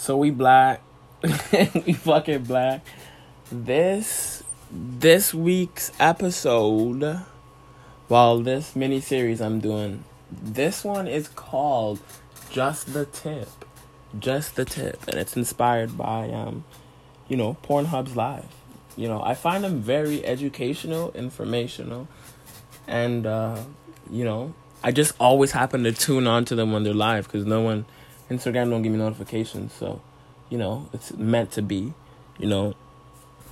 So we black. we fucking black. This this week's episode, well, this mini series I'm doing, this one is called Just the Tip. Just the Tip. And it's inspired by um, you know, Pornhub's live. You know, I find them very educational, informational, and uh, you know, I just always happen to tune on to them when they're live because no one Instagram don't give me notifications, so you know it's meant to be, you know.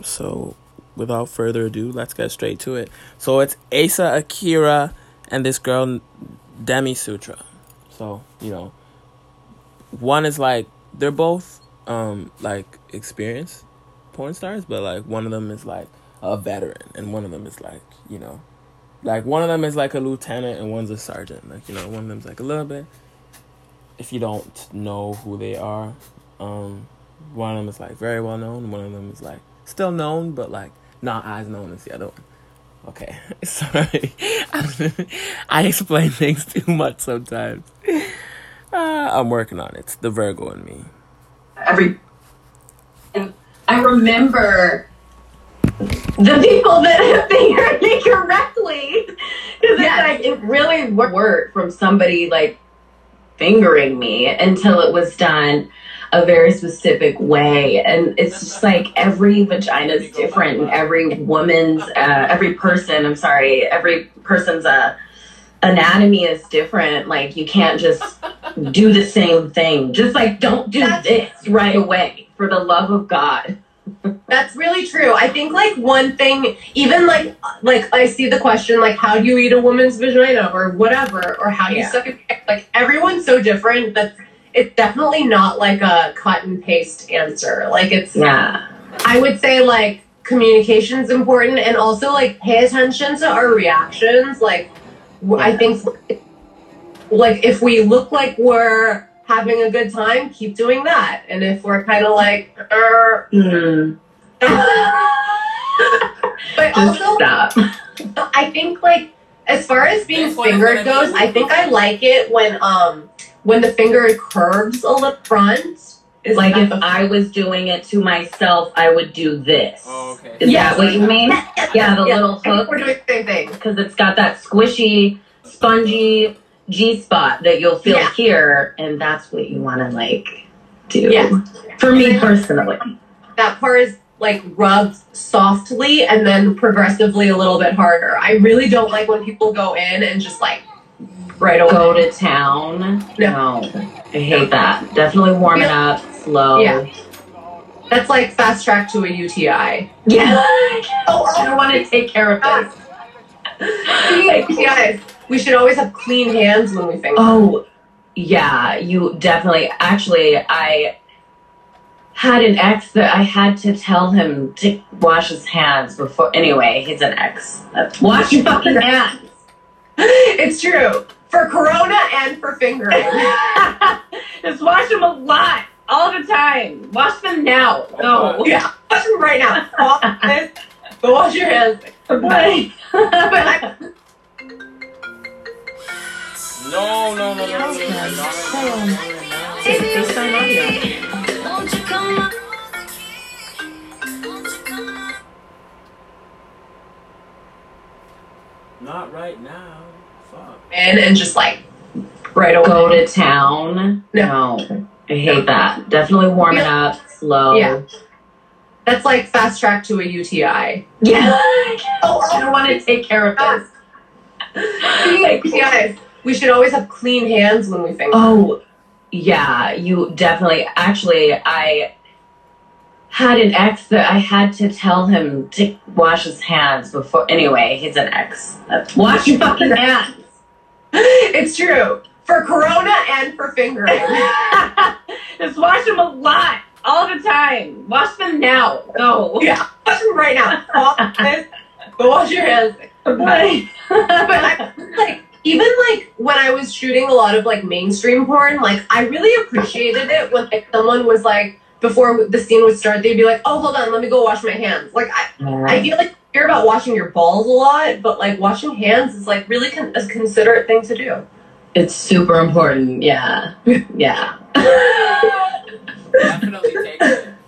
So without further ado, let's get straight to it. So it's Asa Akira and this girl Demi Sutra. So you know, one is like they're both um like experienced porn stars, but like one of them is like a veteran, and one of them is like you know, like one of them is like a lieutenant and one's a sergeant. Like you know, one of them's like a little bit if you don't know who they are, um, one of them is like very well known. One of them is like still known, but like not as known as the other one. Okay, sorry, I explain things too much sometimes. Uh, I'm working on it. It's the Virgo in me. Every, and I remember the people that have fingered me correctly because Yeah. it's like it really worked from somebody like fingering me until it was done a very specific way. And it's just like every vagina is different and every woman's uh, every person i'm sorry every person's uh, anatomy is different. Like you can't just do the same thing. Just like don't do this right away for the love of god That's really true. I think like one thing, even like like I see the question like how do you eat a woman's vagina or whatever or how do you Yeah. suck a dick? Like everyone's so different that it's definitely not like a cut and paste answer. Like it's yeah I would say like communication is important and also like pay attention to our reactions. Like I think like if we look like we're having a good time, keep doing that. And if we're kind of like er, Hmm. but just also stop I think like as far as being This fingered goes, I think I like it when um when the finger curves a little front. Is like if the- I was doing it to myself, I would do this. Oh, okay. Is Yes. that what you mean? Yeah, the Yeah, little hook we're doing the same thing. because it's got that squishy, spongy G spot that you'll feel Yeah. here, and that's what you want to like do. Yes. For me personally, That part is like rubbed softly and then progressively a little bit harder. I really don't like when people go in and just like right away. go to town. No. No, I hate that. Definitely warm it up, slow. Yeah. That's like fast track to a UTI. Yeah. oh, I don't want to take care of this. UTIs. We should always have clean hands when we finger. Oh, yeah, you definitely. Actually, I had an ex that I had to tell him to wash his hands before. Anyway, he's an ex. Wash your fucking hands. It's true. For Corona and for fingering. Just wash them a lot, all the time. Wash them now. No. yeah. Wash them right now. Stop this. Go wash your hands. But, But I, no, no, no, no. no. So, it's based on Mario. Not right now. Fuck. And, and just like right away. Go to town. No. I hate that. Definitely warm it yeah. up, slow. Yeah. That's like fast track to a UTI. Yeah. oh, I don't want to take care of this. Like. We should always have clean hands when we finger. Oh, yeah, you definitely. Actually, I had an ex that I had to tell him to wash his hands before. Anyway, he's an ex. Wash your fucking hands. It's true. For Corona and for fingering. Just wash them a lot, all the time. Wash them now. Go. yeah. Wash them right now. Stop this. Go wash your hands. But, But I like even like when I was shooting a lot of like mainstream porn, like I really appreciated it when like someone was like before the scene would start, they'd be like, "Oh, hold on, let me go wash my hands." Like I, I feel like you hear about washing your balls a lot, but like washing hands is like really con- a considerate thing to do. it's super important. Yeah. Yeah.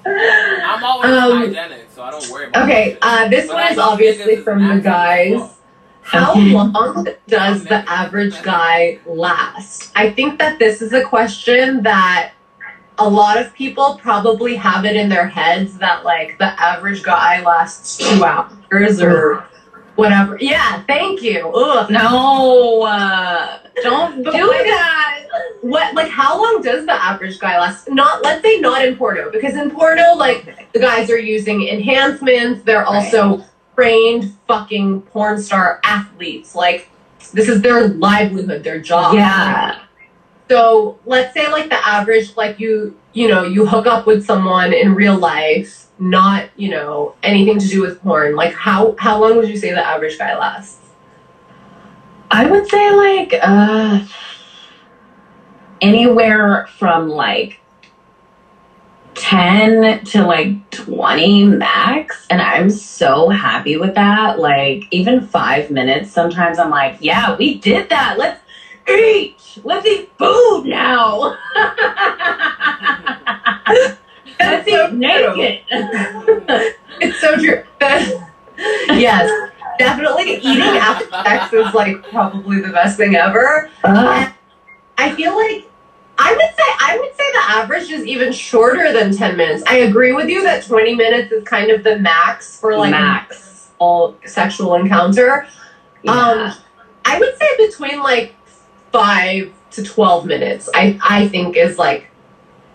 I'm always Um, hygienic, so I don't worry about Okay, that uh, this But one I is obviously from the is naturally guys. How long does the average guy last? I think that this is a question that a lot of people probably have it in their heads that like the average guy lasts two hours or whatever. Yeah, thank you. Ugh. No, uh, don't do like- that. What like how long does the average guy last? Not let's say not in porno because in porno like the guys are using enhancements. They're also trained fucking porn star athletes. Like this is their livelihood, their job. Yeah. So let's say like the average, like you, you know, you hook up with someone in real life, not you know anything to do with porn. Like how how long would you say the average guy lasts? I would say like uh anywhere from like 10 to like 20 max and I'm so happy with that. Like even 5 minutes sometimes I'm like yeah we did that. Let's eat. Let's eat food now. Let's eat naked. It's so true. yes, definitely eating after sex is like probably the best thing ever. Uh, I feel like I would say I would say the average is even shorter than ten minutes. I agree with you that twenty minutes is kind of the max for like max all sexual encounter. yeah. Um, I would say between like five to twelve minutes. I I think is like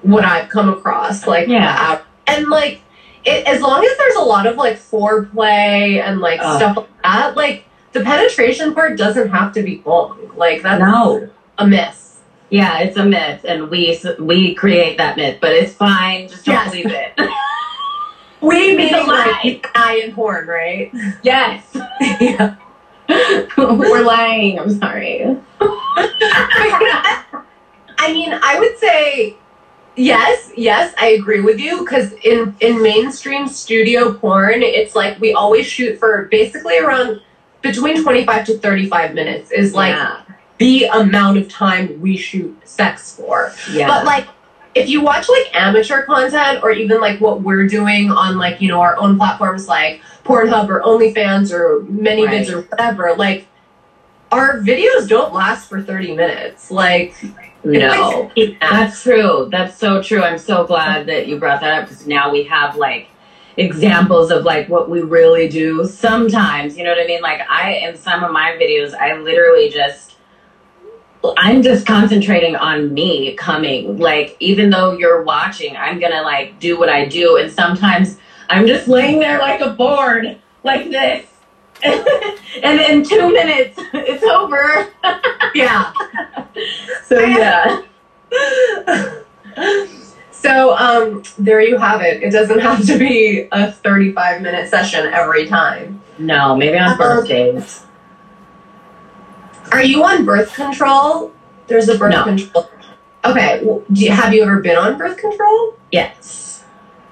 what I've come across. Like Yeah. and like it, as long as there's a lot of like foreplay and like Ugh. stuff like that, like the penetration part doesn't have to be long. Like that's no a miss. Yeah, it's a myth, and we we create that myth, but it's fine. Just don't Yes. believe it. We It's meaning a lie. like I in porn, right? yes, yeah. we're lying. I'm sorry. I mean, I would say yes, yes, I agree with you because in in mainstream studio porn, it's like we always shoot for basically around between 25 to 35 minutes is like yeah, the amount of time we shoot sex for. yeah. But like if you watch like amateur content or even like what we're doing on like, you know, our own platforms like Pornhub or OnlyFans or ManyVids Right. or whatever, like our videos don't last for 30 minutes. Like no, like- that's true. That's so true. I'm so glad that you brought that up because now we have like examples of like what we really do sometimes. You know what I mean? Like I in some of my videos, I literally just I'm just concentrating on me coming. Like, even though you're watching, I'm gonna like do what I do. And sometimes I'm just laying there like a board, like this. and in two minutes, it's over. yeah. So, yeah. So um there you have it. It doesn't have to be a 35 minute session every time. No, maybe on Um, birthdays. Are you on birth control? There's a birth No. control. Okay. Well, you, have you ever been on birth control? Yes.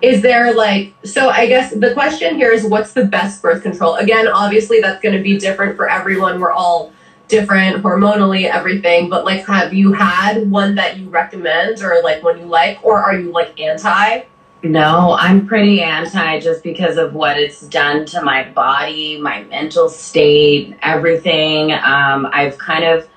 Is there like so? I guess the question here is what's the best birth control? Again, obviously that's going to be different for everyone. We're all different hormonally, everything. But like, have you had one that you recommend or like one you like, or are you like anti? No, I'm pretty anti just because of what it's done to my body, my mental state, everything. Um, I've kind of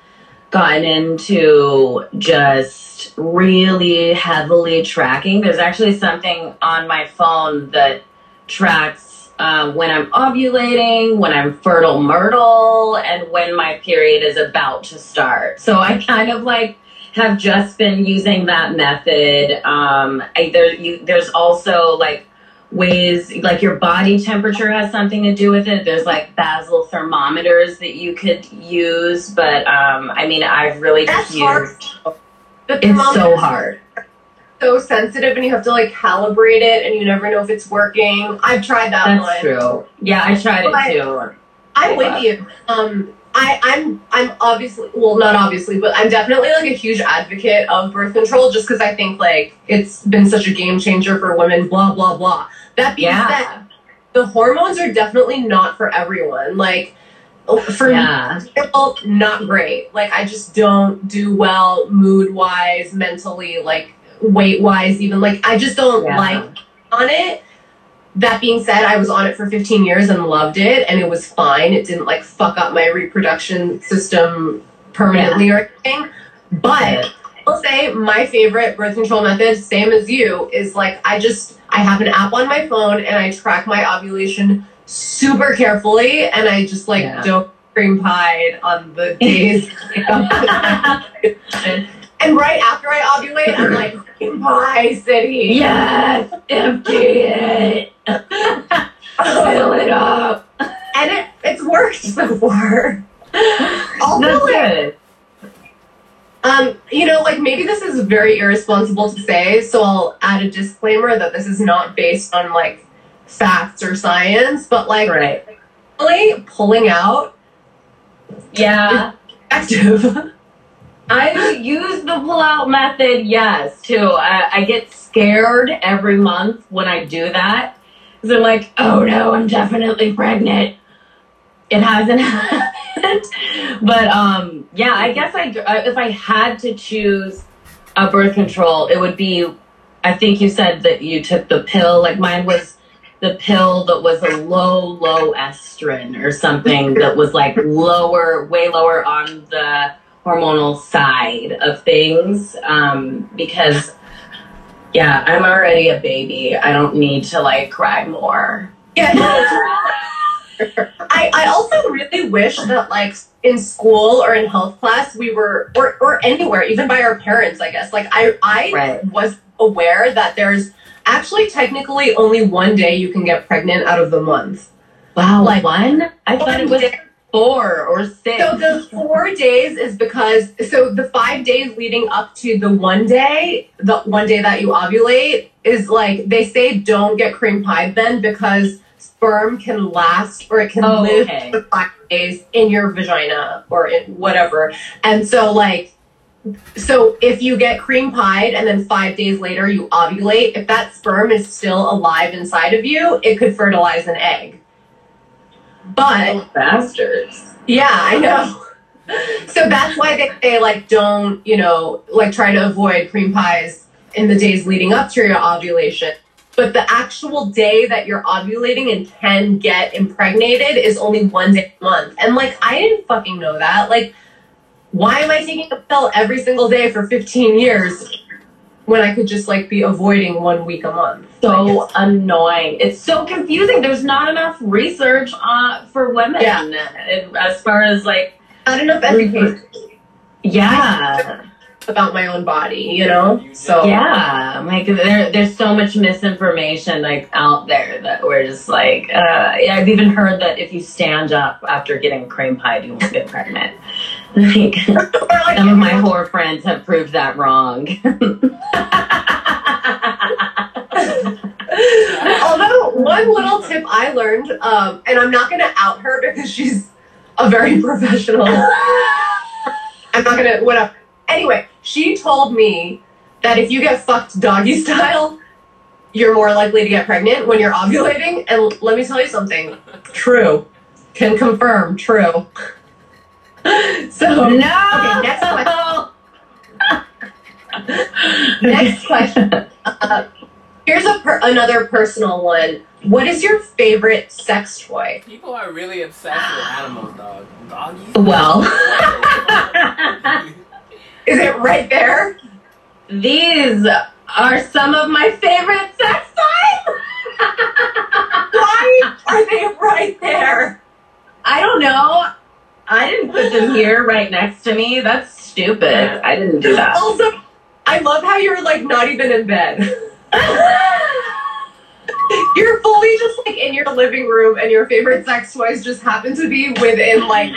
gotten into just really heavily tracking. There's actually something on my phone that tracks uh, when I'm ovulating, when I'm fertile myrtle, and when my period is about to start. So I kind of like have just been using that method. Um, I, there, you, there's also like ways, like your body temperature has something to do with it. There's like basal thermometers that you could use, but um, I mean, I've really That's just hard. used. The It's so hard. so sensitive, and you have to like calibrate it, and you never know if it's working. I've tried that That's one. true. Yeah, I tried But- it too. I'm with you. Um, I, I'm I'm obviously well not obviously, but I'm definitely like a huge advocate of birth control just because I think like it's been such a game changer for women. Blah blah blah. That being Yeah. said, the hormones are definitely not for everyone. Like for Yeah. me, not great. Like I just don't do well mood wise, mentally, like weight wise, even like I just don't Yeah. like on it. That being said, I was on it for 15 years and loved it, and it was fine. It didn't like fuck up my reproduction system permanently or anything. But I'll say my favorite birth control method, same as you, is like I just I have an app on my phone and I track my ovulation super carefully, and I just like Yeah. don't cream pie on the days. and right after I ovulate, I'm like pie city. yes, empty it. Fill it up. and it it's worked before. Also, That's good. um, you know, like maybe this is very irresponsible to say, so I'll add a disclaimer that this is not based on like facts or science, but like Right. really pulling out Yeah. active. I use the pull-out method, yes, too. I, I get scared every month when I do that. Because I'm like, oh no, I'm definitely pregnant. It hasn't happened. but um, yeah, I guess I- if I had to choose a birth control, it would be, I think you said that you took the pill. Like mine was the pill that was a low, Loestrin or something that was like lower, way lower on the hormonal side of things um, because yeah i'm already a baby i don't need to like cry more Yeah. I, I also really wish that like in school or in health class we were or, or anywhere, even by our parents, I guess. Like I I Right. was aware that there's actually technically only one day you can get pregnant out of the month. wow Like, one i thought it was day- four or six So the four days is because so the five days leading up to the one day, the one day that you ovulate is like they say don't get cream pie then because sperm can last or it can Oh, live okay. for five days in your vagina or in whatever. And so like so if you get cream pied and then five days later you ovulate, if that sperm is still alive inside of you, it could fertilize an egg. But bastards yeah, I know. So that's why they say like don't, you know, like try to avoid cream pies in the days leading up to your ovulation. But the actual day that you're ovulating and can get impregnated is only one day a month. And like I didn't fucking know that. Like why am I taking a pill every single day for 15 years when I could just like be avoiding one week a month? so annoying. It's so confusing. There's not enough research uh, for women Yeah. As far as like not enough education yeah about my own body, you know? So Yeah, like there, there's so much misinformation like out there that we're just like, uh, yeah, I've even heard that if you stand up after getting cream pie, you won't get pregnant. Like like, some of my whore friends have proved that wrong. Although one little tip I learned, um, and I'm not gonna out her because she's a very professional. I'm not gonna whatever. Anyway, she told me that if you get fucked doggy style, you're more likely to get pregnant when you're ovulating. And let me tell you something. True. Can confirm. True. So no. Okay, next next question. Uh, here's a per- another personal one. What is your favorite sex toy? People are really obsessed with animals, dog. Doggies. Well, Is it right there? these are some of my favorite sex toys. Why are they right there? I don't know. I didn't put them here right next to me. That's stupid. I didn't do that. Also, I love how you're like not even in bed. You're fully just like in your living room, and your favorite sex toys just happen to be within like.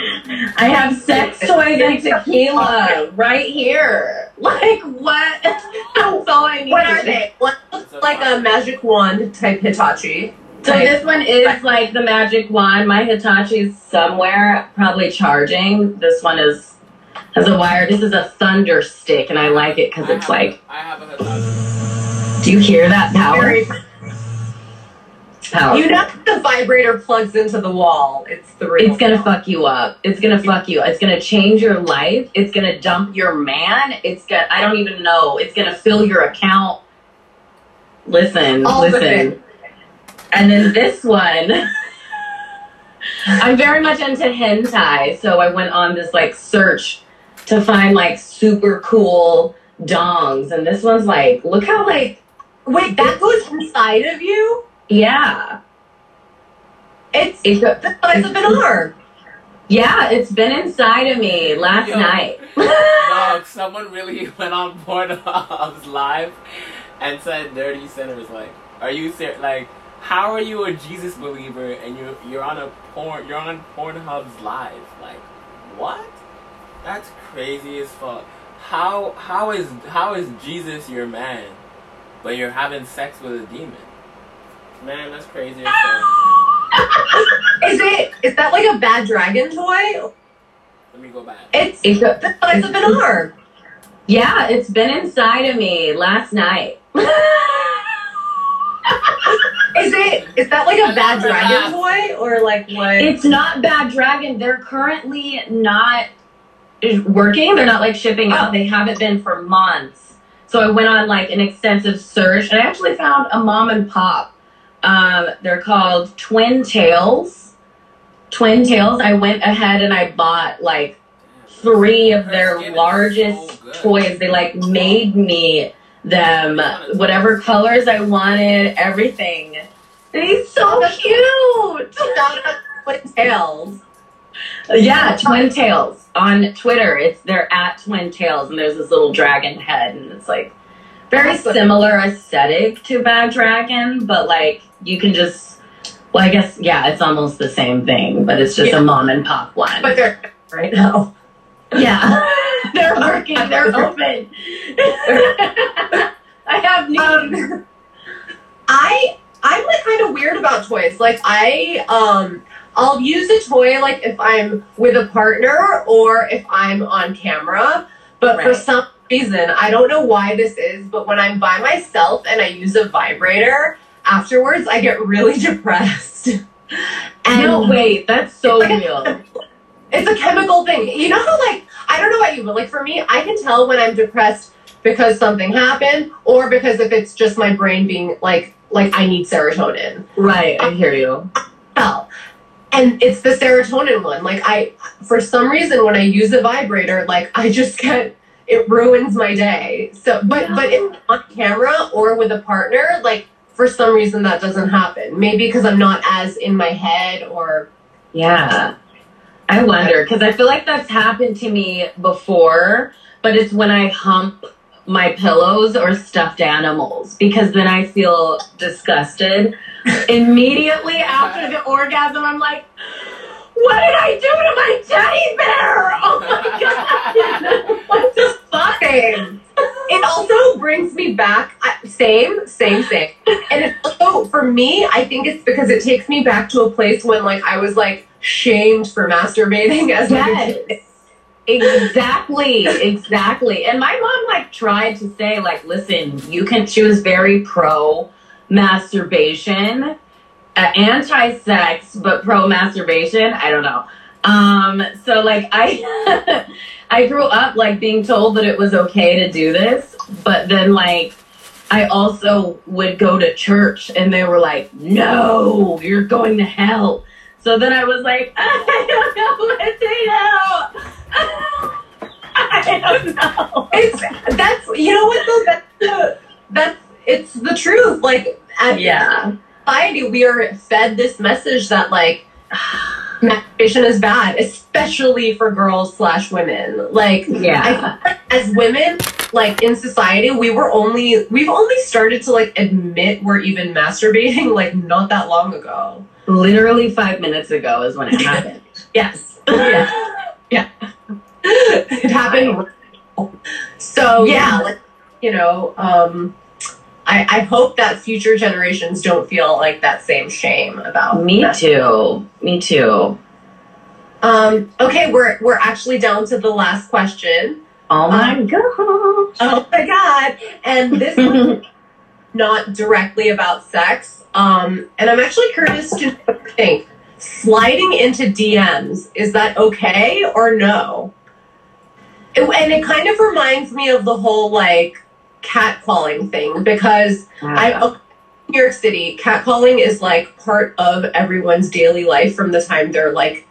I have sex toys and tequila right here. Like what? That's all I need. What are they? One looks like a magic wand type Hitachi. So type. this one is like the magic wand. My Hitachi's somewhere, probably charging. This one is has a wire. This is a thunder stick, and I like it because it's have- like. I have a Hitachi. Do you hear that power? Very- Power. You know the vibrator plugs into the wall. It's the real. It's gonna fuck you up. It's gonna fuck you. It's gonna change your life. It's gonna dump your man. It's gonna. I don't even know. It's gonna fill your account. Listen, All listen. And then this one, I'm very much into hentai, so I went on this like search to find like super cool dongs, and this one's like, look how like, Wait, that goes inside of you? Yeah, It's it's the oh, size of an arm. yeah, it's been inside of me last Yo. night. Dog, someone really went on Pornhub's live and said Dirty Sinners. Like, are you ser- like, how are you a Jesus believer and you you're on a porn you're on Pornhub's live? Like, what? That's crazy as fuck. How how is how is Jesus your man, but you're having sex with a demon? Man, that's crazy. Is it is that like a bad dragon toy? Let me go back. It's It's a- the size of an arm. yeah, it's been inside of me last night. Is it is that like a bad dragon toy or like what? It's not Bad Dragon. They're currently not working. They're not like shipping out. Oh. They haven't been for months. So I went on like an extensive search and I actually found a mom and pop. Um, they're called Twin Tails. Twin Tails. I went ahead and I bought like three of their largest so toys. They like made me them whatever colors I wanted, everything. They're so cute. Twin tails. Yeah, Twin Tails on Twitter. It's they're at Twin Tails, and there's this little dragon head, and it's like very similar aesthetic to Bad Dragon, but like you can just. Well, I guess yeah, it's almost the same thing, but it's just Yeah. a mom and pop one. But they're right now. yeah, they're working. They're open. I have needs. Um, I I'm like kind of weird about toys. Like I um I'll use a toy like if I'm with a partner or if I'm on camera. But for some reason, I don't know why this is, but when I'm by myself and I use a vibrator, afterwards I get really depressed. And no, wait, that's so real. it's a chemical thing. You know how like I don't know about you, but like for me, I can tell when I'm depressed because something happened, or because if it's just my brain being like like I need serotonin. Right, I hear you. Hell. And it's the serotonin one. Like I for some reason when I use a vibrator, like I just get it ruins my day. So but but if on camera or with a partner, like for some reason that doesn't happen. Maybe because I'm not as in my head or Yeah. I wonder because I feel like that's happened to me before, but it's when I hump my pillows or stuffed animals because then I feel disgusted. Immediately after the orgasm, I'm like, what did I do to my teddy bear? Oh my god! what the fuck? Same. It also brings me back. I- Same, same, same. And it's also for me. I think it's because it takes me back to a place when like I was like shamed for masturbating as like a kid. Exactly, exactly. And my mom like tried to say like, listen, you can. She was very pro masturbation, anti-sex, but pro masturbation. I don't know. Um, so like I, I grew up like being told that it was okay to do this, but then like. I also would go to church and they were like, no, you're going to hell. So then I was like, I don't know what to do. I don't know. It's that's you know what though that's the, that's it's the truth. Like at Yeah. Society, we are fed this message that like masturbation is bad, especially for girls slash women. Like Yeah. I as women, like in society, we were only we've only started to like admit we're even masturbating like not that long ago. Literally five minutes ago is when it happened. Yes. Yeah. it happened. So yeah, like you know, um I, I hope that future generations don't feel like that same shame about Me that. too. Me too. Um, okay, we're we're actually down to the last question. Oh my gosh. Oh my god! And this is not directly about sex. Um, and I'm actually curious to know what you think. Sliding into DMs is that okay or no? It- and it kind of reminds me of the whole like catcalling thing because I'm New York City, catcalling is like part of everyone's daily life from the time they're like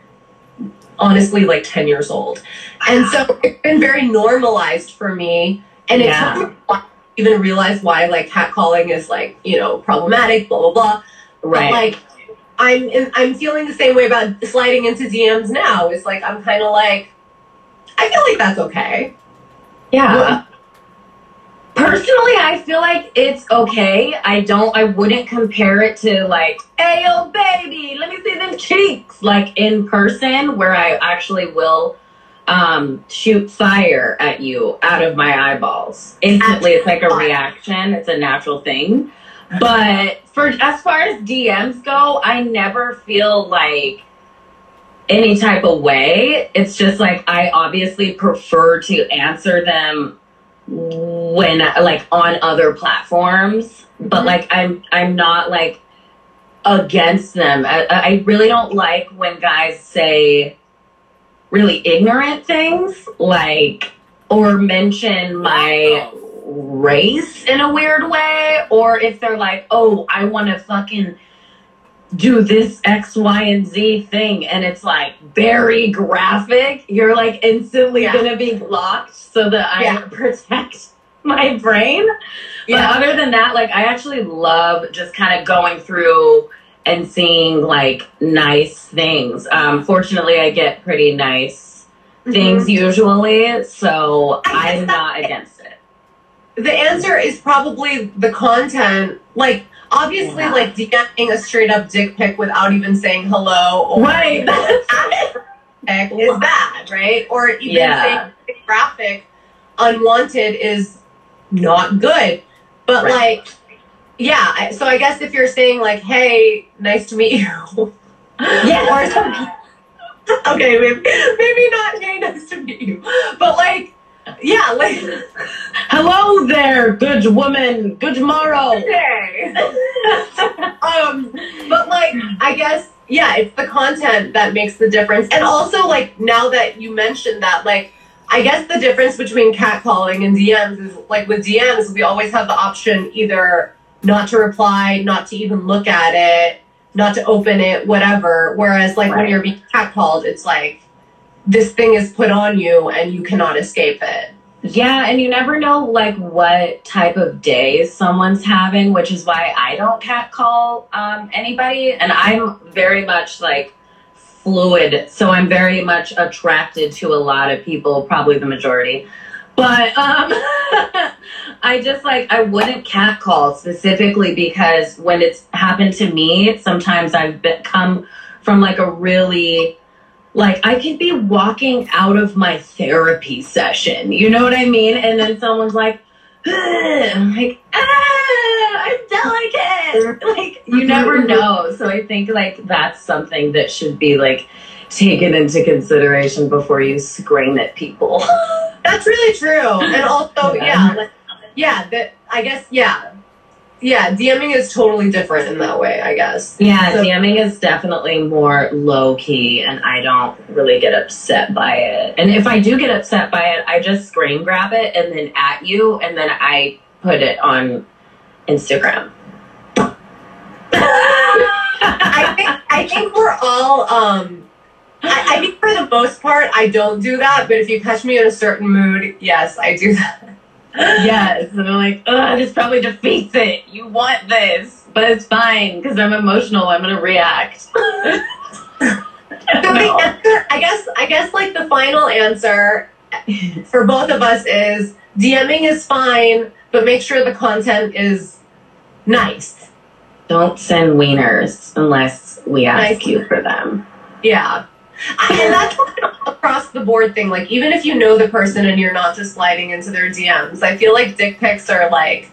honestly like 10 years old. And so it's been very normalized for me. And it Yeah. took me a while to even realize why like catcalling is like, you know, problematic, blah blah blah. But Right. like I'm in, I'm feeling the same way about sliding into DMs now. It's like I'm kind of like I feel like that's okay. Yeah. Personally, I feel like it's okay. I don't, I wouldn't compare it to like, hey, yo, baby, let me see them cheeks, like in person, where I actually will um, shoot fire at you out of my eyeballs. Instantly, it's like a reaction, it's a natural thing. But for as far as DMs go, I never feel like any type of way. It's just like I obviously prefer to answer them when like on other platforms, but Mhm. like I'm I'm not like against them. I, I really don't like when guys say really ignorant things like or mention my race in a weird way or if they're like oh i want to fucking do this x y and z thing and it's like very graphic you're like instantly Yeah. gonna be blocked so that i Yeah. protect my brain but other than that like i actually love just kind of going through and seeing like nice things um fortunately i get pretty nice things usually so Mm-hmm. I'm not against it the answer is probably the content. Like, obviously, Yeah. like DMing a straight up dick pic without even saying hello or Right. pic is bad, right? Or even Yeah. saying graphic unwanted is not good. But Right. like, yeah. So I guess if you're saying like, "Hey, nice to meet you," yeah or something. okay, maybe, maybe not. Hey, nice to meet you. But like, yeah, like. hello there good woman good tomorrow Hey. um, but like, I guess, yeah, it's the content that makes the difference. And also, like, now that you mentioned that, like, I guess the difference between catcalling and DMs is like with DMs, we always have the option either not to reply, not to even look at it, not to open it, whatever. Whereas, like, when you're being catcalled, it's like this thing is put on you and you cannot escape it. Yeah, and you never know like what type of day someone's having, which is why I don't catcall um, anybody, and I'm very much like fluid, so I'm very much attracted to a lot of people, probably the majority. But um, I just like I wouldn't catcall specifically because when it's happened to me, sometimes I've been, come from like a really like I could be walking out of my therapy session, you know what I mean? And then someone's like, I'm like, ah, I'm delicate. Like you never know. So I think like that's something that should be like taken into consideration before you scream at people. That's really true. And also, Yeah. yeah, yeah, that I guess, yeah, yeah, DMing is totally different in that way. I guess. Yeah, So- DMing is definitely more low key, and I don't really get upset by it. And if I do get upset by it, I just screen grab it and then at you, and then I put it on Instagram. I think I think we're all. um I, I think for the most part, I don't do that. But if you catch me in a certain mood, yes, I do that. Yes, and I'm like, ugh, this probably defeats it. You want this, but it's fine because I'm emotional. I'm gonna react. So the answer, I guess, I guess, like the final answer for both of us is DMing is fine, but make sure the content is nice. Don't send wieners unless we ask Nice. you for them. Yeah. I- And that's like an across the board thing. Like, even if you know the person and you're not just sliding into their DMs, I feel like dick pics are like,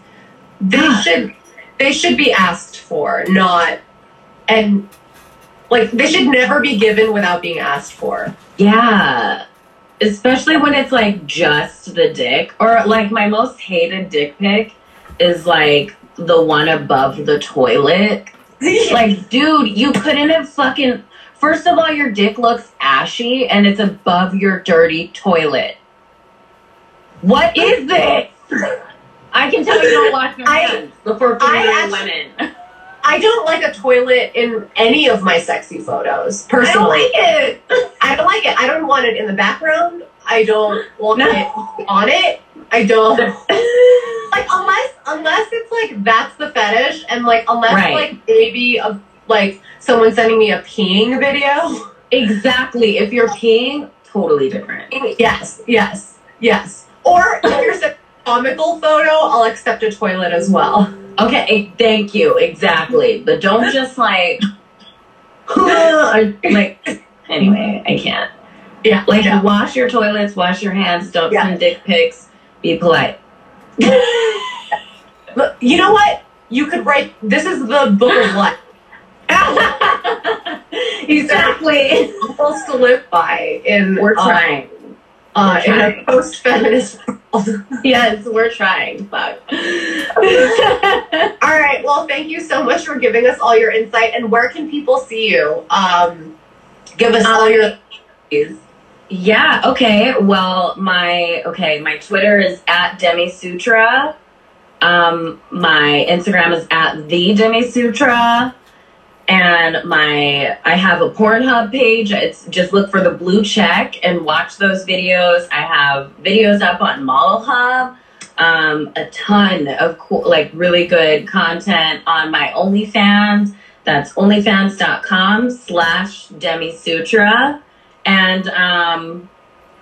they should, they should be asked for, not, and like, they should never be given without being asked for. Yeah. Especially when it's like just the dick. Or like my most hated dick pic is like the one above the toilet. Like, dude, you couldn't have fucking. First of all, your dick looks ashy and it's above your dirty toilet. What is this? I can tell you don't wash your I- hands before I actually- women. I don't like a toilet in any of my sexy photos. Personally, I don't like it. I don't like it. I don't want it in the background. I don't want No. it on it. I don't like unless unless it's like that's the fetish and like unless Right. like maybe a like someone sending me a peeing video. exactly. If you're peeing, totally different. Yes, yes, yes. Or if you're sending a comical photo, I'll accept a toilet as well. Okay, eh, thank you. Exactly. But don't just like, like. Anyway, I can't. Yeah, Like, yeah. wash your toilets, wash your hands. Don't Yeah. send dick pics. Be polite. Look, you know what? You could write. This is the book of life. exactly. Rules to live by in We're uh, trying. uh, We're in a post-feminist world. Yes, we're trying. Fuck. all right. Well, thank you so much for giving us all your insight. And where can people see you? Um, give us all Um, your. Yeah, okay. Well, my okay, my Twitter is at Demi Sutra. Um, my Instagram is at the Demi Sutra. And my I have a Pornhub page. It's just look for the blue check and watch those videos. I have videos up on Model Hub. Um, a ton of cool, like really good content on my OnlyFans. That's onlyfans.com slash Demi Sutra. And um,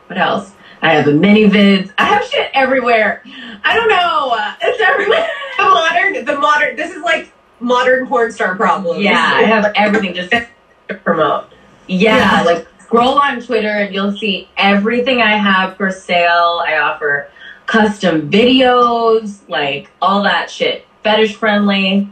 what else? I have a ManyVids. I have shit everywhere. I don't know. It's everywhere. The modern, the modern. This is like modern porn star problems. Yeah, I have everything just to promote. Yeah, Yeah. like scroll on Twitter and you'll see everything I have for sale. I offer custom videos, like all that shit. Fetish friendly.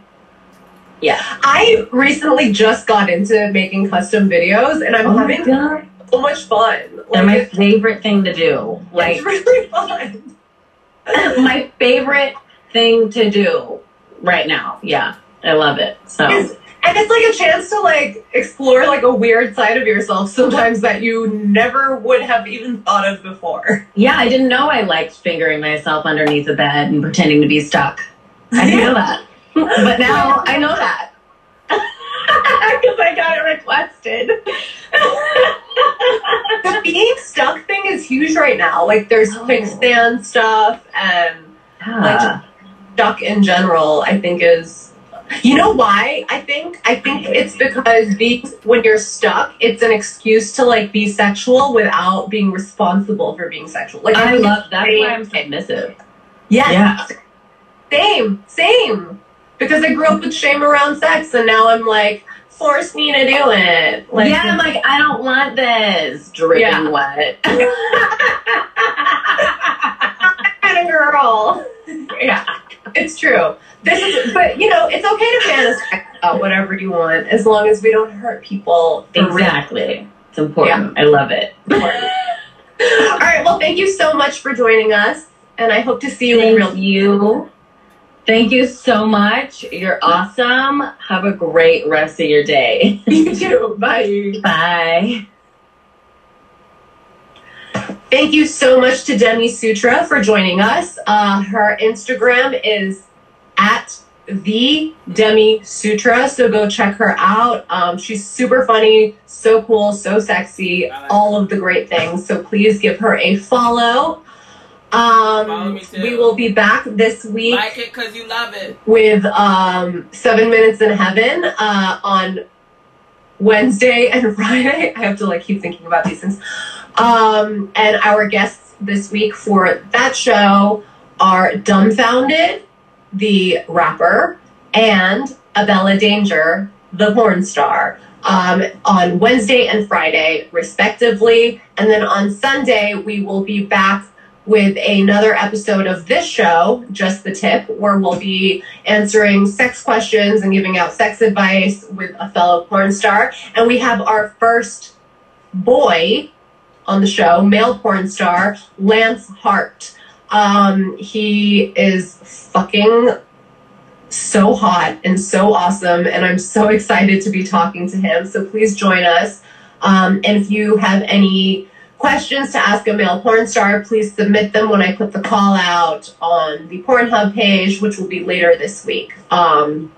Yeah. I recently just got into making custom videos, and I'm Oh having god. so much fun. They're my favorite thing to do. Like it's really fun. my favorite thing to do right now. Yeah. I love it. So It's- and it's like a chance to like explore like a weird side of yourself sometimes that you never would have even thought of before. yeah, I didn't know I liked fingering myself underneath a bed and pretending to be stuck. I didn't know that. But now I know that. Because I got it requested. the being stuck thing is huge right now. Like there's Oh. quicksand stuff and Yeah. stuck in general, I think is you know why? I think I think it's because being when you're stuck, it's an excuse to like be sexual without being responsible for being sexual. Like I think love it's that's very- why I'm submissive. Yes. Yeah. Same, same. Because I grew up with shame around sex, and now I'm like, force me to do it. Like, yeah, I'm like, I don't want this dripping Yeah. wet. kind of girl. yeah, it's true. This is, but you know, it's okay to fantasize about whatever you want as long as we don't hurt people. exactly. It's important. I love it. All right. Well, thank you so much for joining us, and I hope to see you in real. Thank you. Thank you so much. You're awesome. Have a great rest of your day. You too. Bye. Bye. Thank you so much to Demi Sutra for joining us. Uh, her Instagram is at the Demi Sutra, so go check her out. Um, she's super funny, so cool, so sexy, all of the great things. So please give her a follow. Follow Um, me too. we will be back this week Like it because you love it. with um, Seven Minutes in Heaven uh, on Wednesday and Friday. I have to like keep thinking about these things. Um, and our guests this week for that show are Dumbfoundead, the rapper, and Abella Danger, the porn star. Um, on Wednesday and Friday, respectively. And then on Sunday, we will be back with another episode of this show, Just the Tip, where we'll be answering sex questions and giving out sex advice with a fellow porn star. And we have our first boy on the show, male porn star, Lance Hart. Um, he is fucking so hot and so awesome, and I'm so excited to be talking to him. So please join us. Um, and if you have any questions to ask a male porn star, please submit them when I put the call out on the Pornhub page, which will be later this week. Um,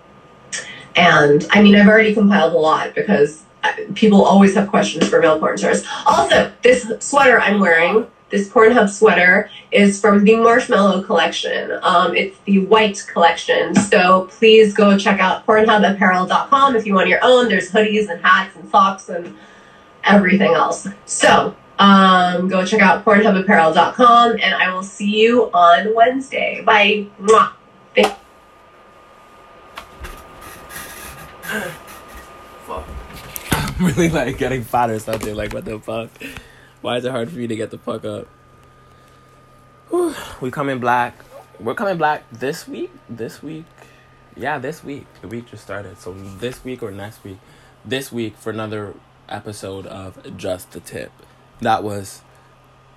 And I mean, I've already compiled a lot because uh, people always have questions for male porn stars. Also, this sweater I'm wearing, this Pornhub sweater, is from the Marshmallow collection. Um, it's the white collection. So please go check out PornhubApparel.com if you want your own. There's hoodies and hats and socks and everything else. So um, go check out PornhubApparel.com and I will see you on Wednesday. Bye. Mwah. Thank- I'm really like getting fat or something. Like, what the fuck? Why is it hard for you to get the fuck up? Whew. We coming black. We're coming black this week. This week. Yeah, this week. The week just started. So this week or next week. This week for another episode of Just the Tip. That was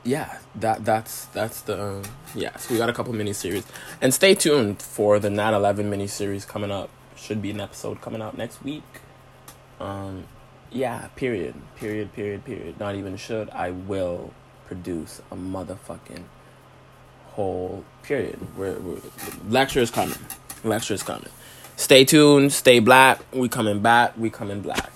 yeah, that that's that's the um, yeah. So we got a couple mini series, and stay tuned for the 9/11 mini series coming up. Should be an episode coming out next week. Um, yeah. Period. Period. Period. Period. Not even should. I will produce a motherfucking whole period. We're, we're lecture is coming. Lecture is coming. Stay tuned. Stay black. We coming back. We coming black.